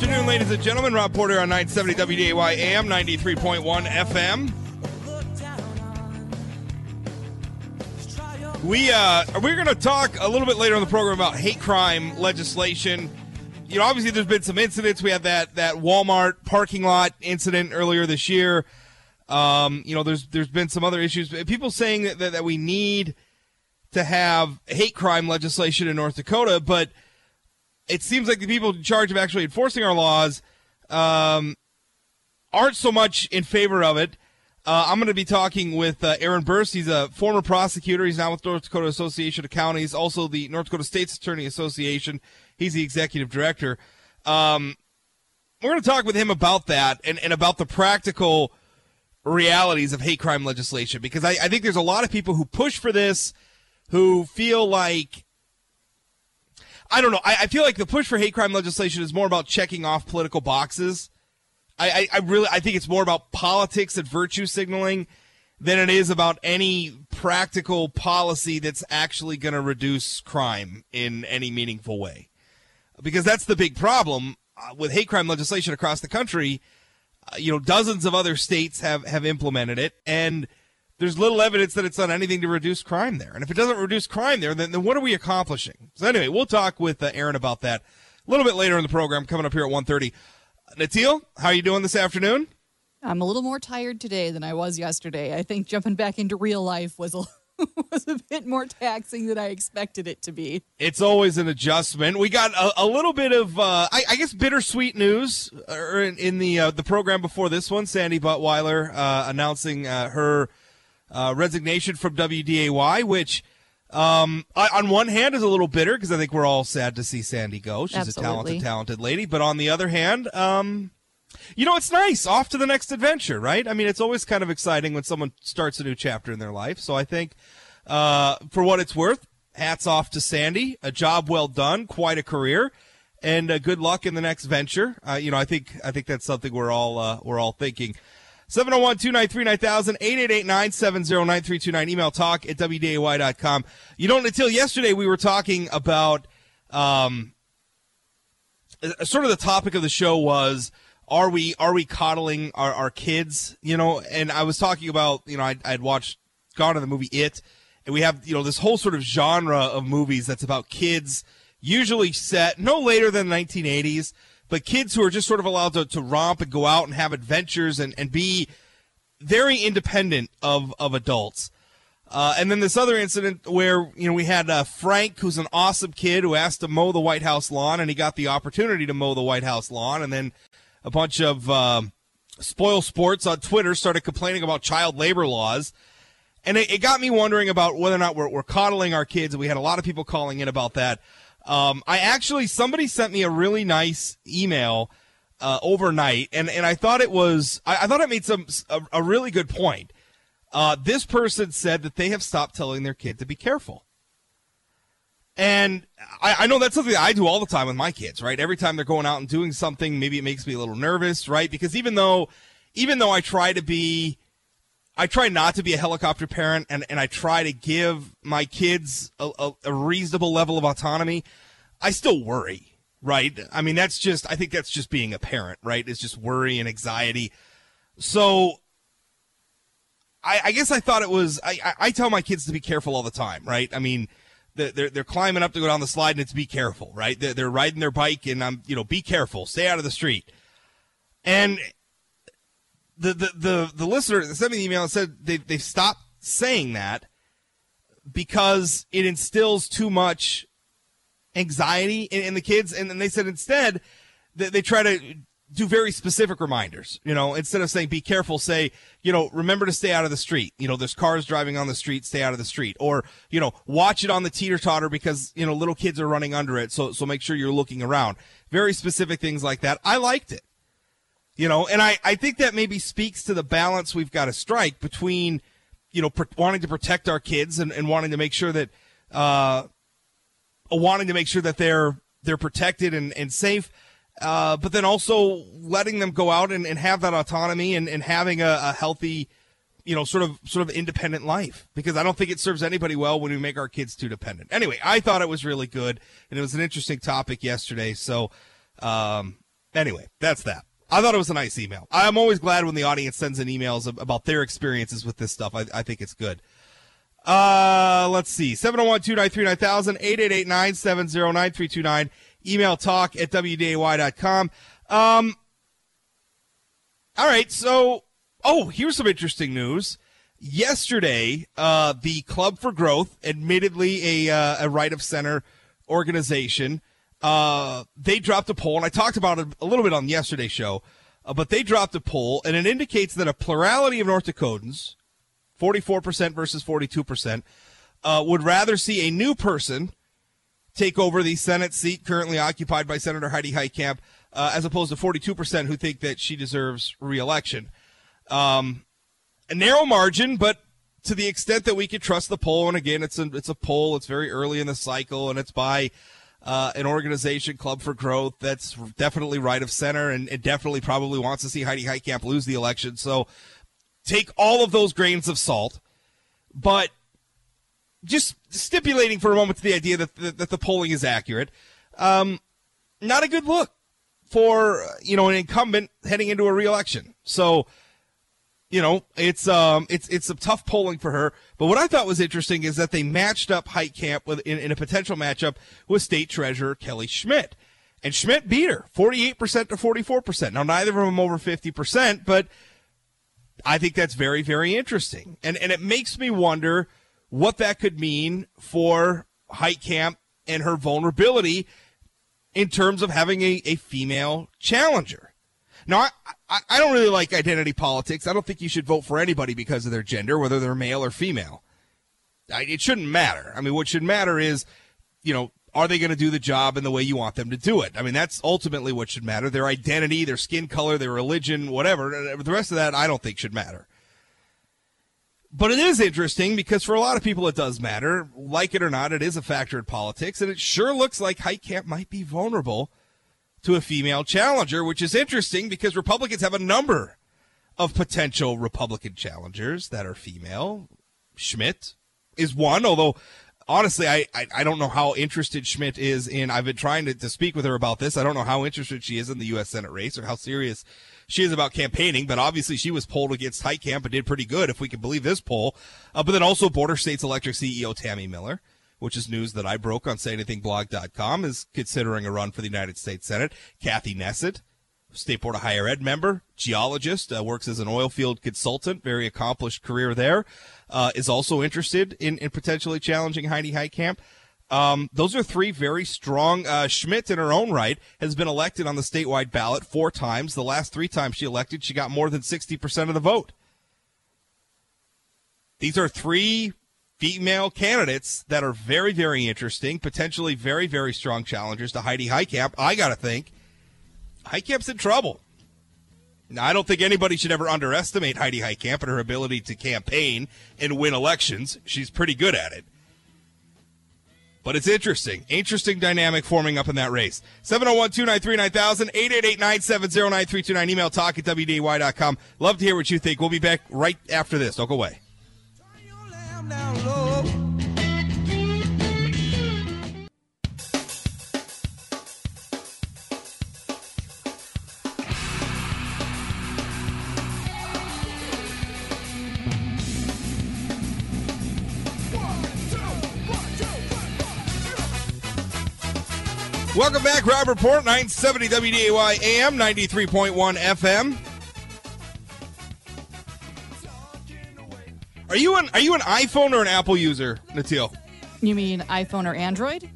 afternoon, ladies and gentlemen. Rob Porter on 970 WDAY AM, 93.1 FM. We uh, we're going to talk a little bit later on the program about hate crime legislation. You know, obviously there's been some incidents. We had that that Walmart parking lot incident earlier this year. Um, you know, there's there's been some other issues. People saying that, that, that we need to have hate crime legislation in North Dakota, but it seems like the people in charge of actually enforcing our laws um, aren't so much in favor of it. Uh, I'm going to be talking with uh, Aaron Birst. He's a former prosecutor. He's now with North Dakota Association of Counties, also the North Dakota State's Attorney Association. He's the executive director. Um, we're going to talk with him about that and, and about the practical realities of hate crime legislation because I, I think there's a lot of people who push for this who feel like I don't know. I, I, feel like the push for hate crime legislation is more about checking off political boxes. I, I, I really I think it's more about politics and virtue signaling than it is about any practical policy that's actually going to reduce crime in any meaningful way. Because that's the big problem uh, with hate crime legislation across the country. Uh, you know, dozens of other states have have implemented it, and there's little evidence that it's done anything to reduce crime there. And if it doesn't reduce crime there, then, then what are we accomplishing? So anyway, we'll talk with uh, Aaron about that a little bit later in the program, coming up here at 1.30. Natil, how are you doing this afternoon? I'm a little more tired today than I was yesterday. I think jumping back into real life was a was a bit more taxing than I expected it to be. It's always an adjustment. We got a, a little bit of, uh, I, I, guess, bittersweet news uh, in, in the uh, the program before this one. Sandy Buttweiler uh, announcing uh, her uh, resignation from WDAY, which um, I, on one hand is a little bitter because I think we're all sad to see Sandy go. She's Absolutely. a talented, talented lady. But on the other hand, um, you know, it's nice. Off to the next adventure, right? I mean, it's always kind of exciting when someone starts a new chapter in their life. So I think, uh, for what it's worth, hats off to Sandy. A job well done, quite a career, and uh, good luck in the next venture. Uh, you know, I think I think that's something we're all uh, we're all thinking. 701 293 9000 888 970 9329. Email talk at WDAY.com. You know, until yesterday we were talking about um, uh, sort of the topic of the show was are we are we coddling our, our kids you know and i was talking about you know I'd watched gone to the movie it and we have you know this whole sort of genre of movies that's about kids usually set no later than the 1980s but kids who are just sort of allowed to, to romp and go out and have adventures and, and be very independent of, of adults. Uh, and then this other incident where you know we had uh, Frank, who's an awesome kid who asked to mow the White House lawn, and he got the opportunity to mow the White House lawn, and then a bunch of uh, spoil sports on Twitter started complaining about child labor laws, and it, it got me wondering about whether or not we're, we're coddling our kids. And we had a lot of people calling in about that. Um, I actually somebody sent me a really nice email uh, overnight, and and I thought it was I, I thought it made some a, a really good point. Uh, this person said that they have stopped telling their kid to be careful. And I, I, know that's something that I do all the time with my kids, right? Every time they're going out and doing something, maybe it makes me a little nervous, right? Because even though, even though I try to be I try not to be a helicopter parent and, and I try to give my kids a, a, a, reasonable level of autonomy. I still worry, right? I mean, that's just, I think that's just being a parent, right? It's just worry and anxiety. So I, I guess I thought it was, I, I, tell my kids to be careful all the time, right? I mean, they're, they're climbing up to go down the slide and it's be careful, right? They're, they're riding their bike and I'm, you know, be careful, stay out of the street. And the the the, the listener sent me an email and said they they stopped saying that because it instills too much anxiety in, in the kids, and then they said instead that they try to do very specific reminders. You know, instead of saying "be careful," say you know remember to stay out of the street. You know, there's cars driving on the street, stay out of the street, or you know watch it on the teeter totter because you know little kids are running under it. So so make sure you're looking around. Very specific things like that. I liked it. You know, and I, I think that maybe speaks to the balance we've got to strike between, you know, wanting to protect our kids and, and wanting to make sure that, uh, wanting to make sure that they're, they're protected and, and safe. Uh, but then also letting them go out and, and have that autonomy and, and having a, a healthy, you know, sort of sort of independent life because I don't think it serves anybody well when we make our kids too dependent. Anyway, I thought it was really good and it was an interesting topic yesterday. So, um, Anyway, that's that. I thought it was a nice email. I'm always glad when the audience sends in emails about their experiences with this stuff. I, I think it's good. Uh, let's see. 701-293-9000, 888-970-9329. Email talk at wday.com. Um, all right. So, oh, here's some interesting news. Yesterday, uh, the Club for Growth, admittedly a, uh, a right of center organization, uh, they dropped a poll, and I talked about it a little bit on yesterday's show, uh, but they dropped a poll, and it indicates that a plurality of North Dakotans, 44% versus 42%, uh, would rather see a new person take over the Senate seat currently occupied by Senator Heidi Heitkamp, uh, as opposed to 42% who think that she deserves reelection. Um, a narrow margin, but to the extent that we could trust the poll, and again, it's a, it's a poll, it's very early in the cycle, and it's by – uh, an organization, Club for Growth, that's definitely right of center and it definitely probably wants to see Heidi Heitkamp lose the election. So take all of those grains of salt, but just stipulating for a moment to the idea that, that, that the polling is accurate. Um, not a good look for you know an incumbent heading into a reelection. So you know, it's um, it's it's some tough polling for her. But what I thought was interesting is that they matched up Heitkamp with in, in a potential matchup with State Treasurer Kelly Schmidt, and Schmidt beat her forty eight percent to forty four percent. Now neither of them over fifty percent, but I think that's very very interesting, and and it makes me wonder what that could mean for Heitkamp and her vulnerability in terms of having a, a female challenger. Now, I, I, don't really like identity politics. I don't think you should vote for anybody because of their gender, whether they're male or female. It shouldn't matter. I mean, what should matter is, you know, are they going to do the job in the way you want them to do it? I mean, that's ultimately what should matter. Their identity, their skin color, their religion, whatever. Uh, the rest of that, I don't think should matter. But it is interesting because for a lot of people, it does matter. Like it or not, it is a factor in politics, and it sure looks like Heitkamp might be vulnerable to a female challenger, which is interesting because Republicans have a number of potential Republican challengers that are female. Schmidt is one, although honestly, I, I, I, don't know how interested Schmidt is in. I've been trying to, to speak with her about this. I don't know how interested she is in the U.S. Senate race or how serious she is about campaigning, but obviously she was polled against Heitkamp and did pretty good, if we can believe this poll. Uh, but then also Border States Electric CEO Tammy Miller which is news that I broke on sayanythingblog.com, is considering a run for the United States Senate. Kathy Neset, State Board of Higher Ed member, geologist, uh, works as an oil field consultant, very accomplished career there, uh, is also interested in, in potentially challenging Heidi Heitkamp. Um, those are three very strong. Uh, Schmidt, in her own right, has been elected on the statewide ballot four times. The last three times she elected, she got more than 60% of the vote. These are three female candidates that are very, very interesting, potentially very, very strong challengers to Heidi Heitkamp. I got to think Heitkamp's in trouble. Now, I don't think anybody should ever underestimate Heidi Heitkamp and her ability to campaign and win elections. She's pretty good at it. But it's interesting. Interesting dynamic forming up in that race. 701 293 9000, 888 970 9329. Email talk at WDAY.com. Love to hear what you think. We'll be back right after this. Don't go away. Welcome back, Rob Report, 970 WDAY AM, 93.1 FM. Are you an Are you an iPhone or an Apple user, Natil? You mean iPhone or Android?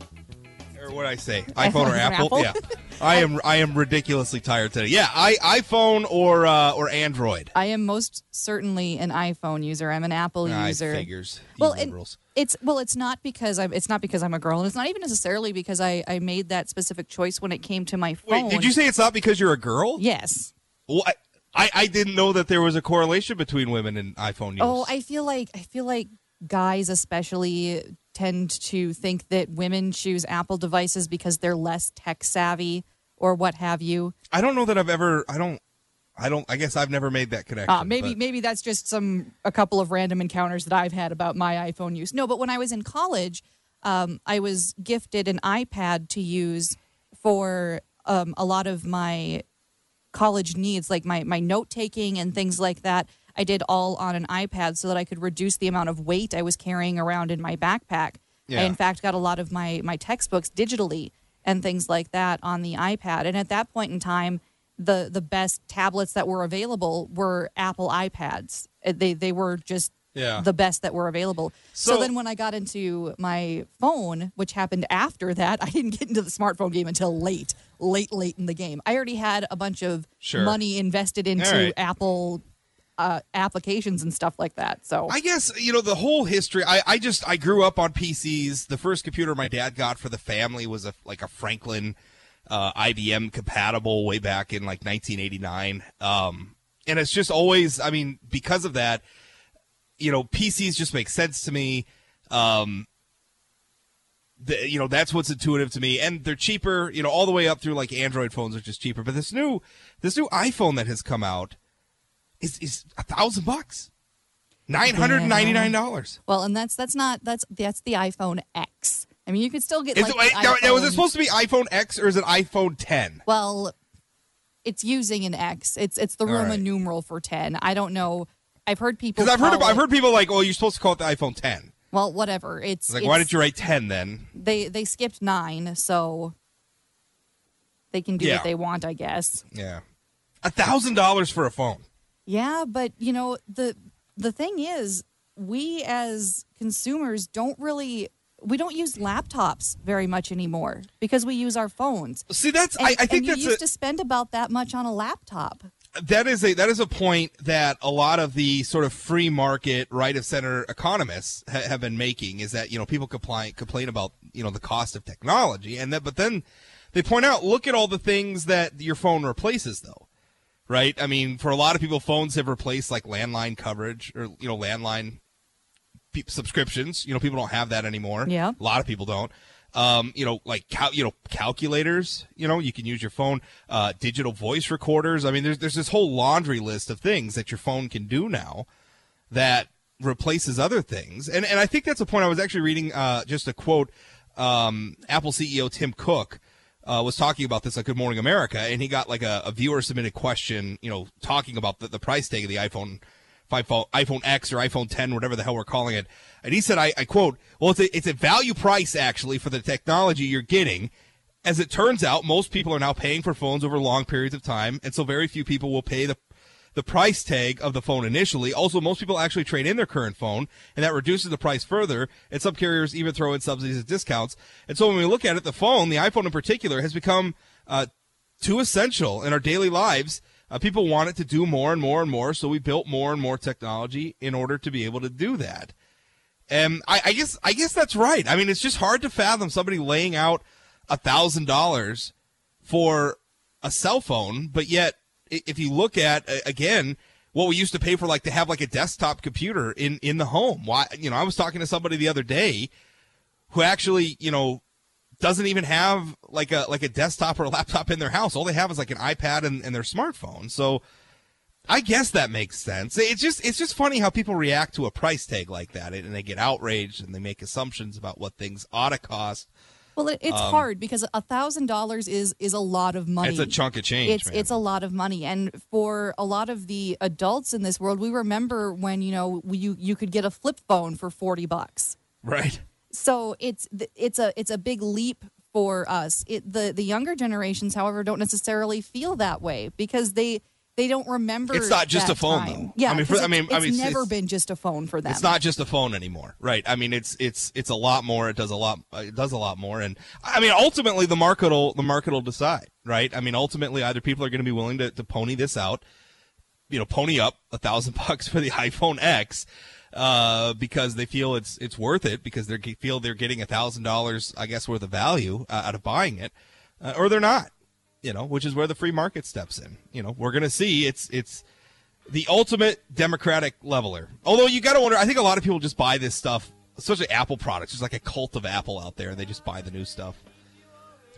Or what I say, iPhone or Apple? Apple? Yeah. I am I am ridiculously tired today. Yeah, I iPhone or uh, or Android. I am most certainly an iPhone user. I'm an Apple I user. Figures. Well, it's well, it's not because I'm. It's not because I'm a girl, and it's not even necessarily because I I made that specific choice when it came to my phone. Wait, did you say it's not because you're a girl? Yes. Well, I, I, didn't know that there was a correlation between women and iPhone use. Oh, I feel like I feel like guys especially tend to think that women choose Apple devices because they're less tech savvy or what have you. I don't know that I've ever I don't I don't I guess I've never made that connection. Uh, maybe but. maybe that's just some a couple of random encounters that I've had about my iPhone use. No, but when I was in college, um, I was gifted an iPad to use for um, a lot of my college needs, like my my note taking and things like that. I did all on an iPad so that I could reduce the amount of weight I was carrying around in my backpack. I in fact got a lot of my my textbooks digitally and things like that on the iPad. And at that point in time, the the best tablets that were available were Apple iPads. They they were just Yeah. the best that were available. So, So- then when I got into my phone, which happened after that, I didn't get into the smartphone game until late, late, late in the game. I already had a bunch of Sure. money invested into right. Apple uh, applications and stuff like that. So I guess you know the whole history. I, I just I grew up on PCs. The first computer my dad got for the family was a like a Franklin uh, IBM compatible way back in like 1989. Um, and it's just always. I mean, because of that, you know, PCs just make sense to me. Um, the, you know that's what's intuitive to me and they're cheaper you know all the way up through like android phones are just cheaper but this new this new iphone that has come out is is a thousand bucks nine hundred and ninety nine dollars. well, and that's that's not that's that's the iPhone X. I mean, you could still get Is like it, now, now, is it supposed to be iPhone X or is it iPhone 10? Well, it's using an X. It's it's the Roman right. numeral for ten. I don't know. I've heard people. Because I've heard call I've heard people like, oh, you're supposed to call it the iPhone 10. Well, whatever. It's like, it's, why did you write 10 then? They they skipped nine, so they can do Yeah. what they want, I guess. Yeah, a thousand dollars for a phone. Yeah, but you know the the thing is, we as consumers don't really we don't use laptops very much anymore because we use our phones. See, that's And, I, I think and you used a, to spend about that much on a laptop. That is a that is a point that a lot of the sort of free market right of center economists ha- have been making is that you know people complain complain about you know the cost of technology and that but then they point out look at all the things that your phone replaces though right? I mean for a lot of people phones have replaced like landline coverage or you know landline pe- subscriptions. You know people don't have that anymore. Yeah. a lot of people don't um, you know, like cal- you know, calculators. You know, you can use your phone. Uh, digital voice recorders. I mean, there's there's this whole laundry list of things that your phone can do now that replaces other things. And and I think that's a point. I was actually reading uh, just a quote. Um, Apple CEO Tim Cook uh, was talking about this on Good Morning America, and he got like a, a viewer submitted question. You know, talking about the, the price tag of the iPhone. iPhone, X or iPhone 10, whatever the hell we're calling it. And he said, I, I quote, well, it's a, it's a value price actually for the technology you're getting. As it turns out, most people are now paying for phones over long periods of time. And so very few people will pay the, the price tag of the phone initially. Also, most people actually trade in their current phone and that reduces the price further. And some carriers even throw in subsidies and discounts. And so when we look at it, the phone, the iPhone in particular, has become, uh, too essential in our daily lives. Uh, people want it to do more and more and more, so we built more and more technology in order to be able to do that. And I, I guess I guess that's right. I mean, it's just hard to fathom somebody laying out a thousand dollars for a cell phone, but yet if you look at again what we used to pay for like to have like a desktop computer in in the home. Why you know I was talking to somebody the other day who actually you know doesn't even have like a like a desktop or a laptop in their house. All they have is like an iPad and, and their smartphone. So I guess that makes sense. It's just it's just funny how people react to a price tag like that and they get outraged and they make assumptions about what things ought to cost. Well, it, it's hard because a thousand dollars is is a lot of money. Um, It's a chunk of change, It's man. it's a lot of money, and for a lot of the adults in this world, we remember when you know you you could get a flip phone for forty bucks. right. So it's it's a it's a big leap for us. It, the the younger generations, however, don't necessarily feel that way because they they don't remember. It's not just a phone, time. though. Yeah, I mean, for- I mean- it's, I mean, it's- never it's- been just a phone for them. It's not just a phone anymore, right? I mean, it's it's it's a lot more. It does a lot. It does a lot more, and I mean, ultimately, the market will the market will decide, right? I mean, ultimately, either people are going to be willing to, to pony this out, you know, pony up a thousand bucks for the iPhone X, uh, because they feel it's it's worth it because they feel they're getting a thousand dollars, I guess, worth of value uh, out of buying it, uh, or they're not, you know, which is where the free market steps in. You know, we're to see it's it's the ultimate democratic leveler. Although you got to wonder, I think a lot of people just buy this stuff, especially Apple products. There's like a cult of Apple out there, and they just buy the new stuff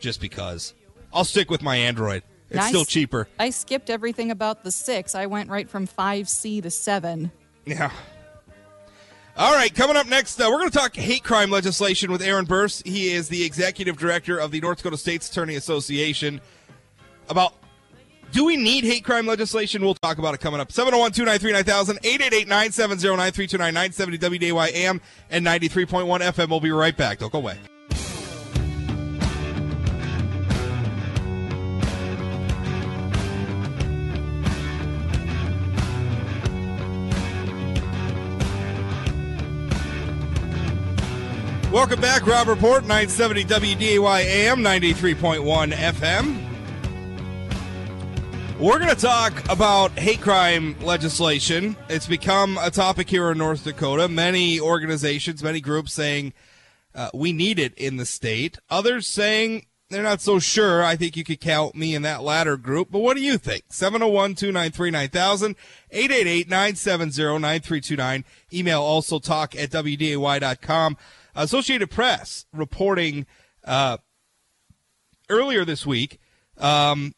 just because. I'll stick with my Android. It's still cheaper. I skipped everything about the six. I went right from five C to seven. Yeah. All right, coming up next, uh, we're going to talk hate crime legislation with Aaron Birst. He is the executive director of the North Dakota States Attorney Association about do we need hate crime legislation? We'll talk about it coming up. 701 293 9000, 888 970 9329 970 WDAY and 93.1 FM. We'll be right back. Don't go away. Welcome back, Rob Report, 970 WDAY AM, 93.1 FM. We're going to talk about hate crime legislation. It's become a topic here in North Dakota. Many organizations, many groups saying uh, we need it in the state. Others saying they're not so sure. I think you could count me in that latter group. But what do you think? 701 293 9000, 888 970 9329. Email also talk at WDAY.com. Associated Press reporting uh, earlier this week um,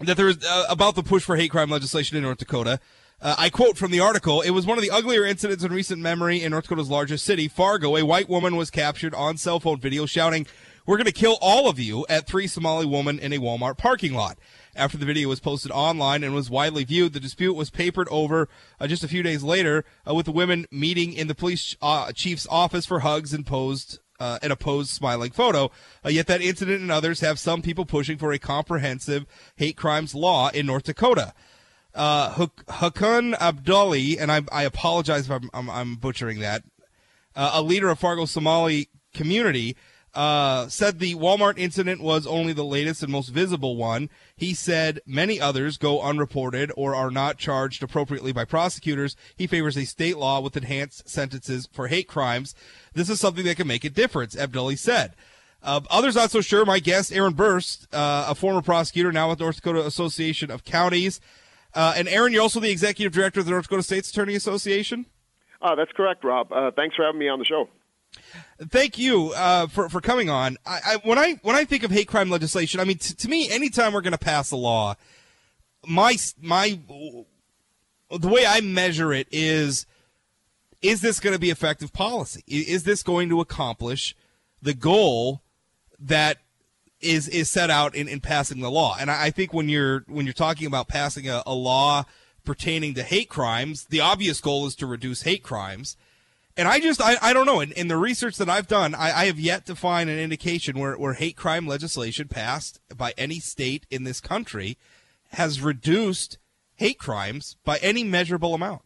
that there is uh, about the push for hate crime legislation in North Dakota. Uh, I quote from the article It was one of the uglier incidents in recent memory in North Dakota's largest city, Fargo. A white woman was captured on cell phone video shouting, We're going to kill all of you at three Somali women in a Walmart parking lot. After the video was posted online and was widely viewed, the dispute was papered over uh, just a few days later uh, with the women meeting in the police uh, chief's office for hugs and posed uh, an opposed smiling photo. Uh, yet that incident and others have some people pushing for a comprehensive hate crimes law in North Dakota. Uh, Hukun Abdullahi, and I, I apologize if I'm, I'm, I'm butchering that, uh, a leader of Fargo Somali community, uh, said the Walmart incident was only the latest and most visible one. He said many others go unreported or are not charged appropriately by prosecutors. He favors a state law with enhanced sentences for hate crimes. This is something that can make a difference, Abdullahi said. Uh, others not so sure. My guest, Aaron Birst, uh, a former prosecutor, now with North Dakota Association of Counties. Uh, and Aaron, you're also the executive director of the North Dakota States Attorney Association. Uh, that's correct, Rob. Uh, thanks for having me on the show. Thank you uh, for for coming on. I, I, when I when I think of hate crime legislation, I mean t- to me, anytime we're going to pass a law, my my the way I measure it is is this going to be effective policy? Is this going to accomplish the goal that is is set out in, in passing the law? And I, I think when you're when you're talking about passing a, a law pertaining to hate crimes, the obvious goal is to reduce hate crimes. And I just, I, I don't know. In, in the research that I've done, I, I have yet to find an indication where, where hate crime legislation passed by any state in this country has reduced hate crimes by any measurable amount.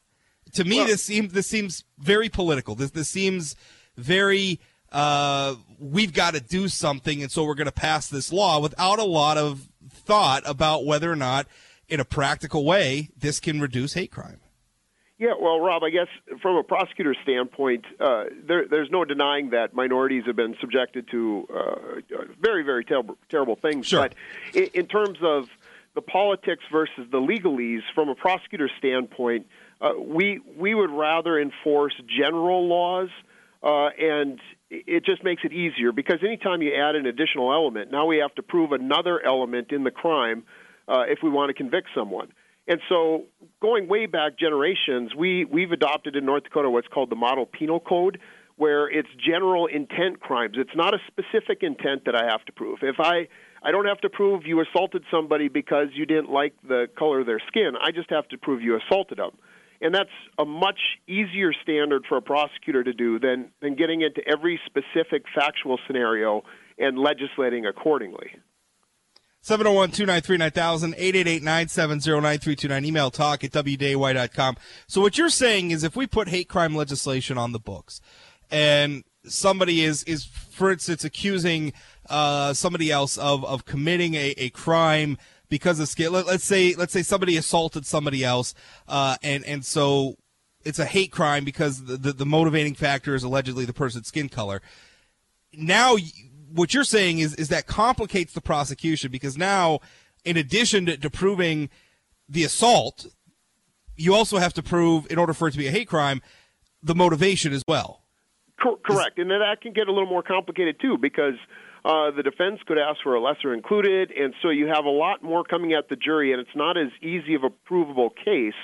To me, well, this seems this seems very political. This this seems very uh, we've got to do something, and so we're going to pass this law without a lot of thought about whether or not, in a practical way, this can reduce hate crime. Yeah, well, Rob, I guess from a prosecutor's standpoint, uh, there, there's no denying that minorities have been subjected to uh, very, very terrible, terrible things. Sure. But in, in, terms of the politics versus the legalese, from a prosecutor's standpoint, uh, we we would rather enforce general laws, uh, and it just makes it easier because anytime you add an additional element, now we have to prove another element in the crime uh, if we want to convict someone. And so, going way back generations, we, we've adopted in North Dakota what's called the Model Penal Code, where it's general intent crimes. It's not a specific intent that I have to prove. If I, I don't have to prove you assaulted somebody because you didn't like the color of their skin, I just have to prove you assaulted them. And that's a much easier standard for a prosecutor to do than, than getting into every specific factual scenario and legislating accordingly. 701 293 9000, 888 970 9329. Email talk at WDAY.com. So, what you're saying is if we put hate crime legislation on the books and somebody is, is for instance, accusing uh, somebody else of, of committing a, a crime because of skin, let, us say let's say somebody assaulted somebody else, uh, and, and so it's a hate crime because the, the, the motivating factor is allegedly the person's skin color. Now, what you're saying is is that complicates the prosecution because now, in addition to, to proving the assault, you also have to prove, in order for it to be a hate crime, the motivation as well. Correct, and then that can get a little more complicated too because uh, the defense could ask for a lesser included, and so you have a lot more coming at the jury, and it's not as easy of a provable case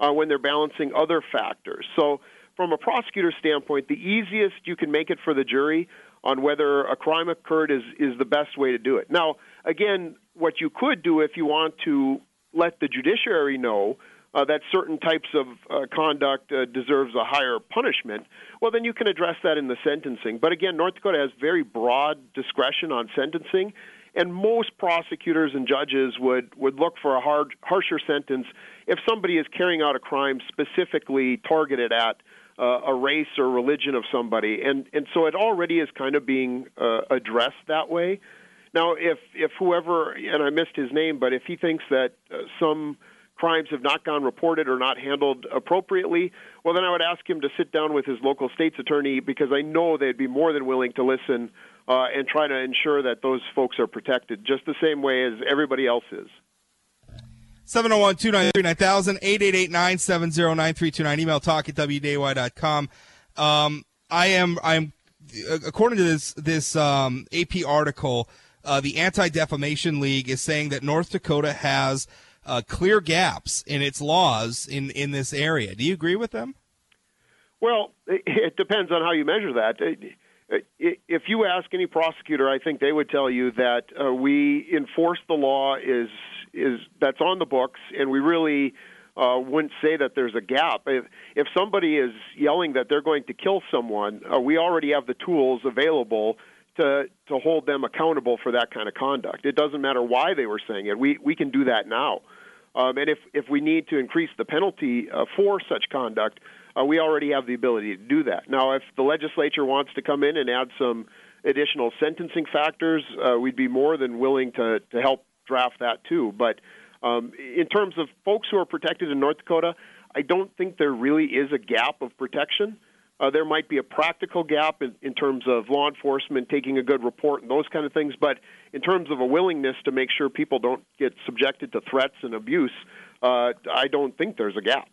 uh, when they're balancing other factors. So, from a prosecutor standpoint, the easiest you can make it for the jury on whether a crime occurred is is the best way to do it. Now, again, what you could do if you want to let the judiciary know uh, that certain types of uh, conduct uh, deserves a higher punishment, well, then you can address that in the sentencing. But again, North Dakota has very broad discretion on sentencing, and most prosecutors and judges would, would look for a hard, harsher sentence if somebody is carrying out a crime specifically targeted at uh, a race or religion of somebody, and and so it already is kind of being uh, addressed that way. Now, if if whoever and I missed his name, but if he thinks that uh, some crimes have not gone reported or not handled appropriately, well, then I would ask him to sit down with his local state's attorney because I know they'd be more than willing to listen uh, and try to ensure that those folks are protected just the same way as everybody else is. 701 293 9000 888 970 9329. Email talk at wday.com. Um, I am, I'm, according to this, this um, AP article, uh, the Anti Defamation League is saying that North Dakota has uh, clear gaps in its laws in, in this area. Do you agree with them? Well, it depends on how you measure that. If you ask any prosecutor, I think they would tell you that uh, we enforce the law is is that's on the books, and we really uh, wouldn't say that there's a gap. If, if somebody is yelling that they're going to kill someone, uh, we already have the tools available to to hold them accountable for that kind of conduct. It doesn't matter why they were saying it. We we can do that now. Um, and if if we need to increase the penalty uh, for such conduct, uh, we already have the ability to do that. Now, if the legislature wants to come in and add some additional sentencing factors, uh, we'd be more than willing to to help draft that too. But um, in terms of folks who are protected in North Dakota, I don't think there really is a gap of protection. Uh, there might be a practical gap in, in terms of law enforcement taking a good report and those kind of things, but in terms of a willingness to make sure people don't get subjected to threats and abuse, uh, I don't think there's a gap.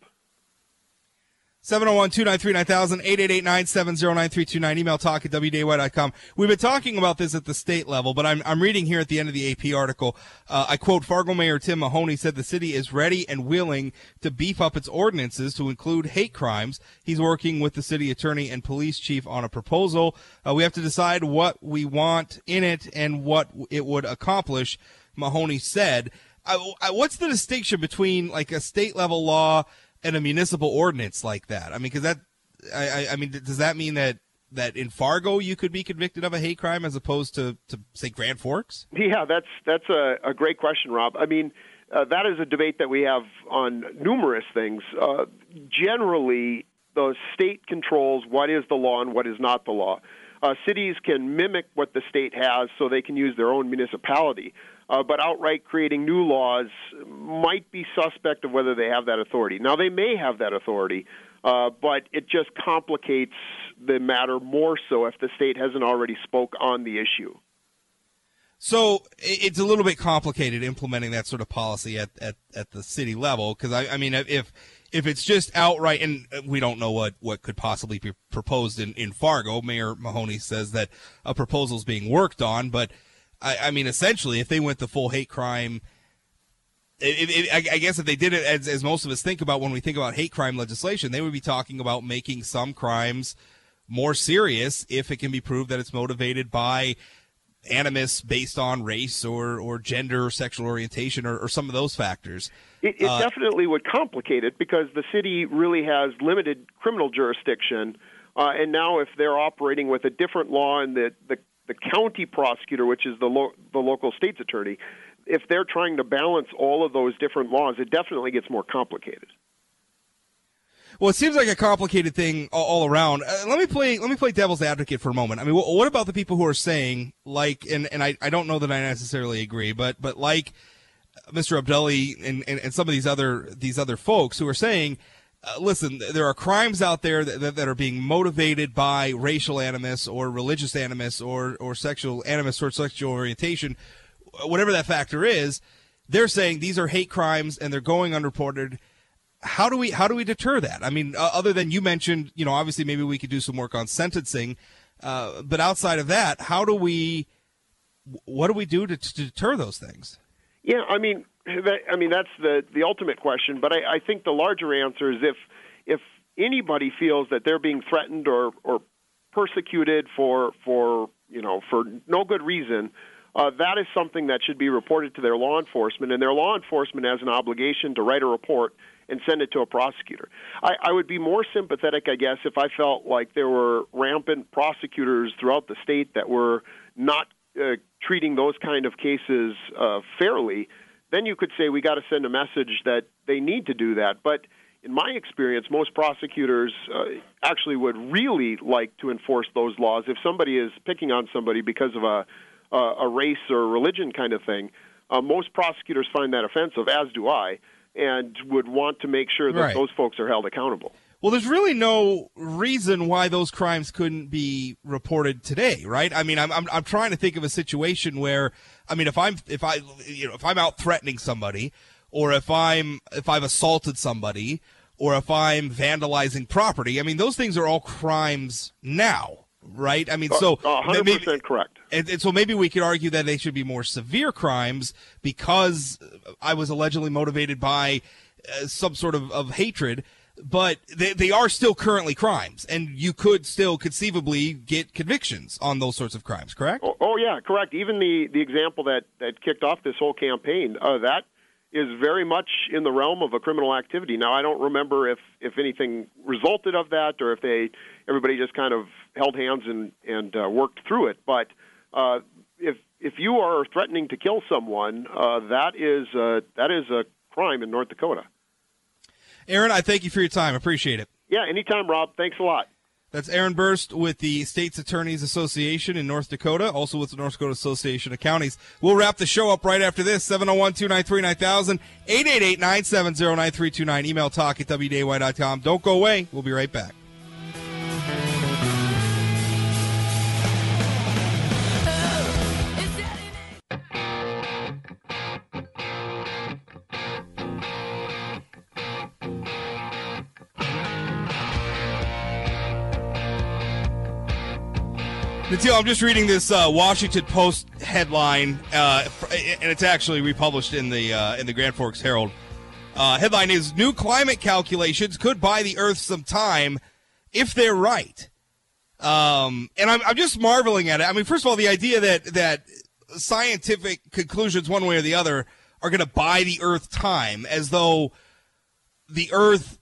701 293 9000 888 970 9329. Email talk at wday.com. We've been talking about this at the state level, but I'm, I'm reading here at the end of the AP article. Uh, I quote Fargo Mayor Tim Mahoney said the city is ready and willing to beef up its ordinances to include hate crimes. He's working with the city attorney and police chief on a proposal. Uh, we have to decide what we want in it and what it would accomplish, Mahoney said. I, I, what's the distinction between like a state level law and a municipal ordinance like that? I mean, because that, I, I mean, does that mean that that in Fargo you could be convicted of a hate crime as opposed to, to say Grand Forks? Yeah, that's that's a, a great question, Rob. I mean, uh, that is a debate that we have on numerous things. Uh, generally, the state controls what is the law and what is not the law. Uh, cities can mimic what the state has so they can use their own municipality uh, but outright creating new laws might be suspect of whether they have that authority. Now, they may have that authority, uh, but it just complicates the matter more so if the state hasn't already spoke on the issue. So it's a little bit complicated implementing that sort of policy at, at, at the city level because I, I mean if if it's just outright and we don't know what, what could possibly be proposed in, in Fargo, Mayor Mahoney says that a proposal is being worked on, but I, I mean, essentially, if they went the full hate crime, I, I guess if they did it as, as most of us think about when we think about hate crime legislation, they would be talking about making some crimes more serious if it can be proved that it's motivated by animus based on race or, or gender or sexual orientation or, or some of those factors. It, it uh, definitely would complicate it because the city really has limited criminal jurisdiction. Uh, and now, if they're operating with a different law and the, the the county prosecutor, which is the lo- the local state's attorney, if they're trying to balance all of those different laws, it definitely gets more complicated. Well, it seems like a complicated thing all, around. Uh, let me play. Let me play devil's advocate for a moment. I mean, what, what about the people who are saying, like, and and I, I don't know that I necessarily agree, but but like Mr. Abdullahi and, and, and some of these other these other folks who are saying uh, listen, there are crimes out there that, that, that, are being motivated by racial animus or religious animus or, or sexual animus or sexual orientation, whatever that factor is. They're saying these are hate crimes and they're going unreported. How do we how do we deter that? I mean, uh, other than you mentioned, you know, obviously maybe we could do some work on sentencing, uh, but outside of that, how do we what do we do to, to deter those things? Yeah, I mean, that, I mean that's the the ultimate question. But I, I think the larger answer is if if anybody feels that they're being threatened or or persecuted for for you know, for no good reason, uh, that is something that should be reported to their law enforcement, and their law enforcement has an obligation to write a report and send it to a prosecutor. I, I would be more sympathetic, I guess, if I felt like there were rampant prosecutors throughout the state that were not uh, treating those kind of cases uh, fairly. Then you could say we got to send a message that they need to do that. But in my experience, most prosecutors uh, actually would really like to enforce those laws. If somebody is picking on somebody because of a a race or religion kind of thing, uh, most prosecutors find that offensive, as do I, and would want to make sure that Right. those folks are held accountable. Well, there's really no reason why those crimes couldn't be reported today, right? I mean, I'm, I'm I'm trying to think of a situation where, I mean, if I'm if I you know if I'm out threatening somebody, or if I'm if I've assaulted somebody, or if I'm vandalizing property, I mean, those things are all crimes now, right? I mean, so hundred maybe- percent correct. And, and so maybe we could argue that they should be more severe crimes because I was allegedly motivated by uh, some sort of, of hatred, but they, they are still currently crimes, and you could still conceivably get convictions on those sorts of crimes, correct? Oh, oh yeah, correct. Even the the example that that kicked off this whole campaign, uh, that is very much in the realm of a criminal activity. Now, I don't remember if if anything resulted of that, or if they everybody just kind of held hands and and uh, worked through it. But uh, if if you are threatening to kill someone, uh, that is uh, that is a crime in North Dakota. Aaron, I thank you for your time. Appreciate it. Yeah, anytime, Rob. Thanks a lot. That's Aaron Birst with the States Attorneys Association in North Dakota, also with the North Dakota Association of Counties. We'll wrap the show up right after this. 701 293 9000, 888 970 9329. Email talk at WDAY.com. Don't go away. We'll be right back. Natil, I'm just reading this uh, Washington Post headline, uh, and it's actually republished in the uh, in the Grand Forks Herald. Uh, headline is: New climate calculations could buy the Earth some time if they're right. Um, and I'm, I'm just marveling at it. I mean, first of all, the idea that that scientific conclusions, one way or the other, are going to buy the Earth time, as though the Earth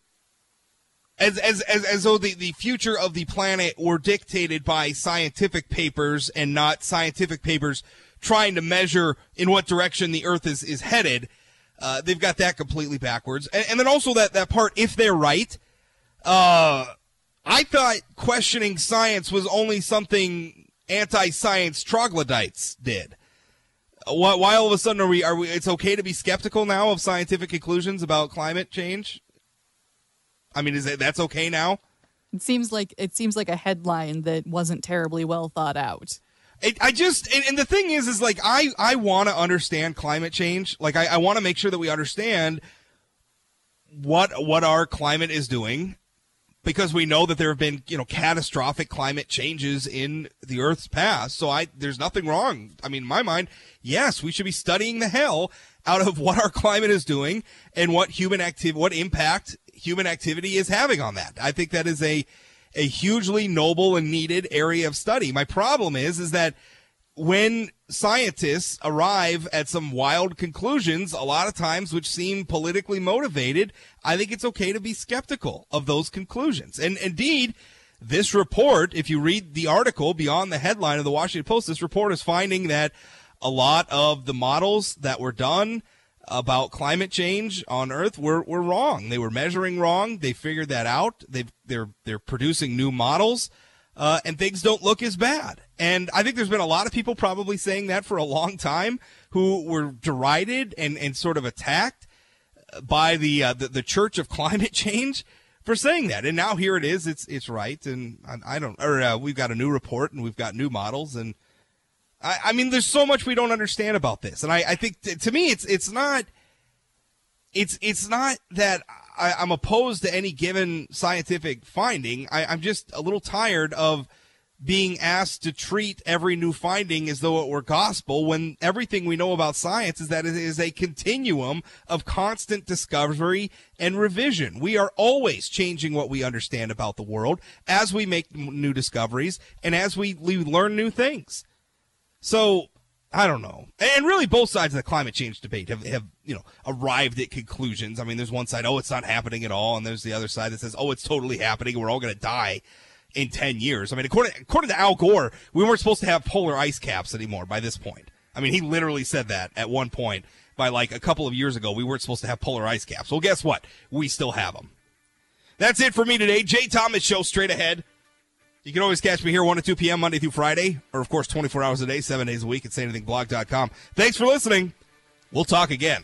as as as, as though the, the future of the planet were dictated by scientific papers and not scientific papers trying to measure in what direction the earth is is headed uh, they've got that completely backwards. And, and then also that that part if they're right uh, i thought questioning science was only something anti-science troglodytes did. Why, why all of a sudden are we are we it's okay to be skeptical now of scientific conclusions about climate change I mean, is that that's okay now? It seems like it seems like a headline that wasn't terribly well thought out. It, I just and, and the thing is, is like I I want to understand climate change. Like I, I want to make sure that we understand what what our climate is doing, because we know that there have been you know catastrophic climate changes in the Earth's past. So I there's nothing wrong. I mean, in my mind, yes, we should be studying the hell out of what our climate is doing and what human activity, what impact human activity is having on that. I think that is a a hugely noble and needed area of study. My problem is is that when scientists arrive at some wild conclusions, a lot of times which seem politically motivated, I think it's okay to be skeptical of those conclusions. And indeed, this report, if you read the article beyond the headline of the Washington Post, this report is finding that a lot of the models that were done about climate change on Earth were, were wrong. They were measuring wrong. They figured that out. They've, they're they're producing new models, uh, and things don't look as bad. And I think there's been a lot of people probably saying that for a long time who were derided and, and sort of attacked by the, uh, the the Church of Climate Change for saying that. And now here it is. It's it's right. And I, I don't. Or uh, we've got a new report and we've got new models and. I, I mean, there's so much we don't understand about this, and I, I think t- to me, it's it's not, it's it's not that I, I'm opposed to any given scientific finding. I, I'm just a little tired of being asked to treat every new finding as though it were gospel when everything we know about science is that it is a continuum of constant discovery and revision. We are always changing what we understand about the world as we make new discoveries and as we, we learn new things. So I don't know. And really both sides of the climate change debate have, have, you know, arrived at conclusions. I mean, there's one side, oh, it's not happening at all. And there's the other side that says, oh, it's totally happening. We're all going to die in 10 years. I mean, according, according to Al Gore, we weren't supposed to have polar ice caps anymore by this point. I mean, he literally said that at one point by like a couple of years ago. We weren't supposed to have polar ice caps. Well, guess what? We still have them. That's it for me today. Jay Thomas Show straight ahead. You can always catch me here 1 to 2 p.m. Monday through Friday, or of course 24 hours a day, seven days a week at sayanythingblog.com. Thanks for listening. We'll talk again.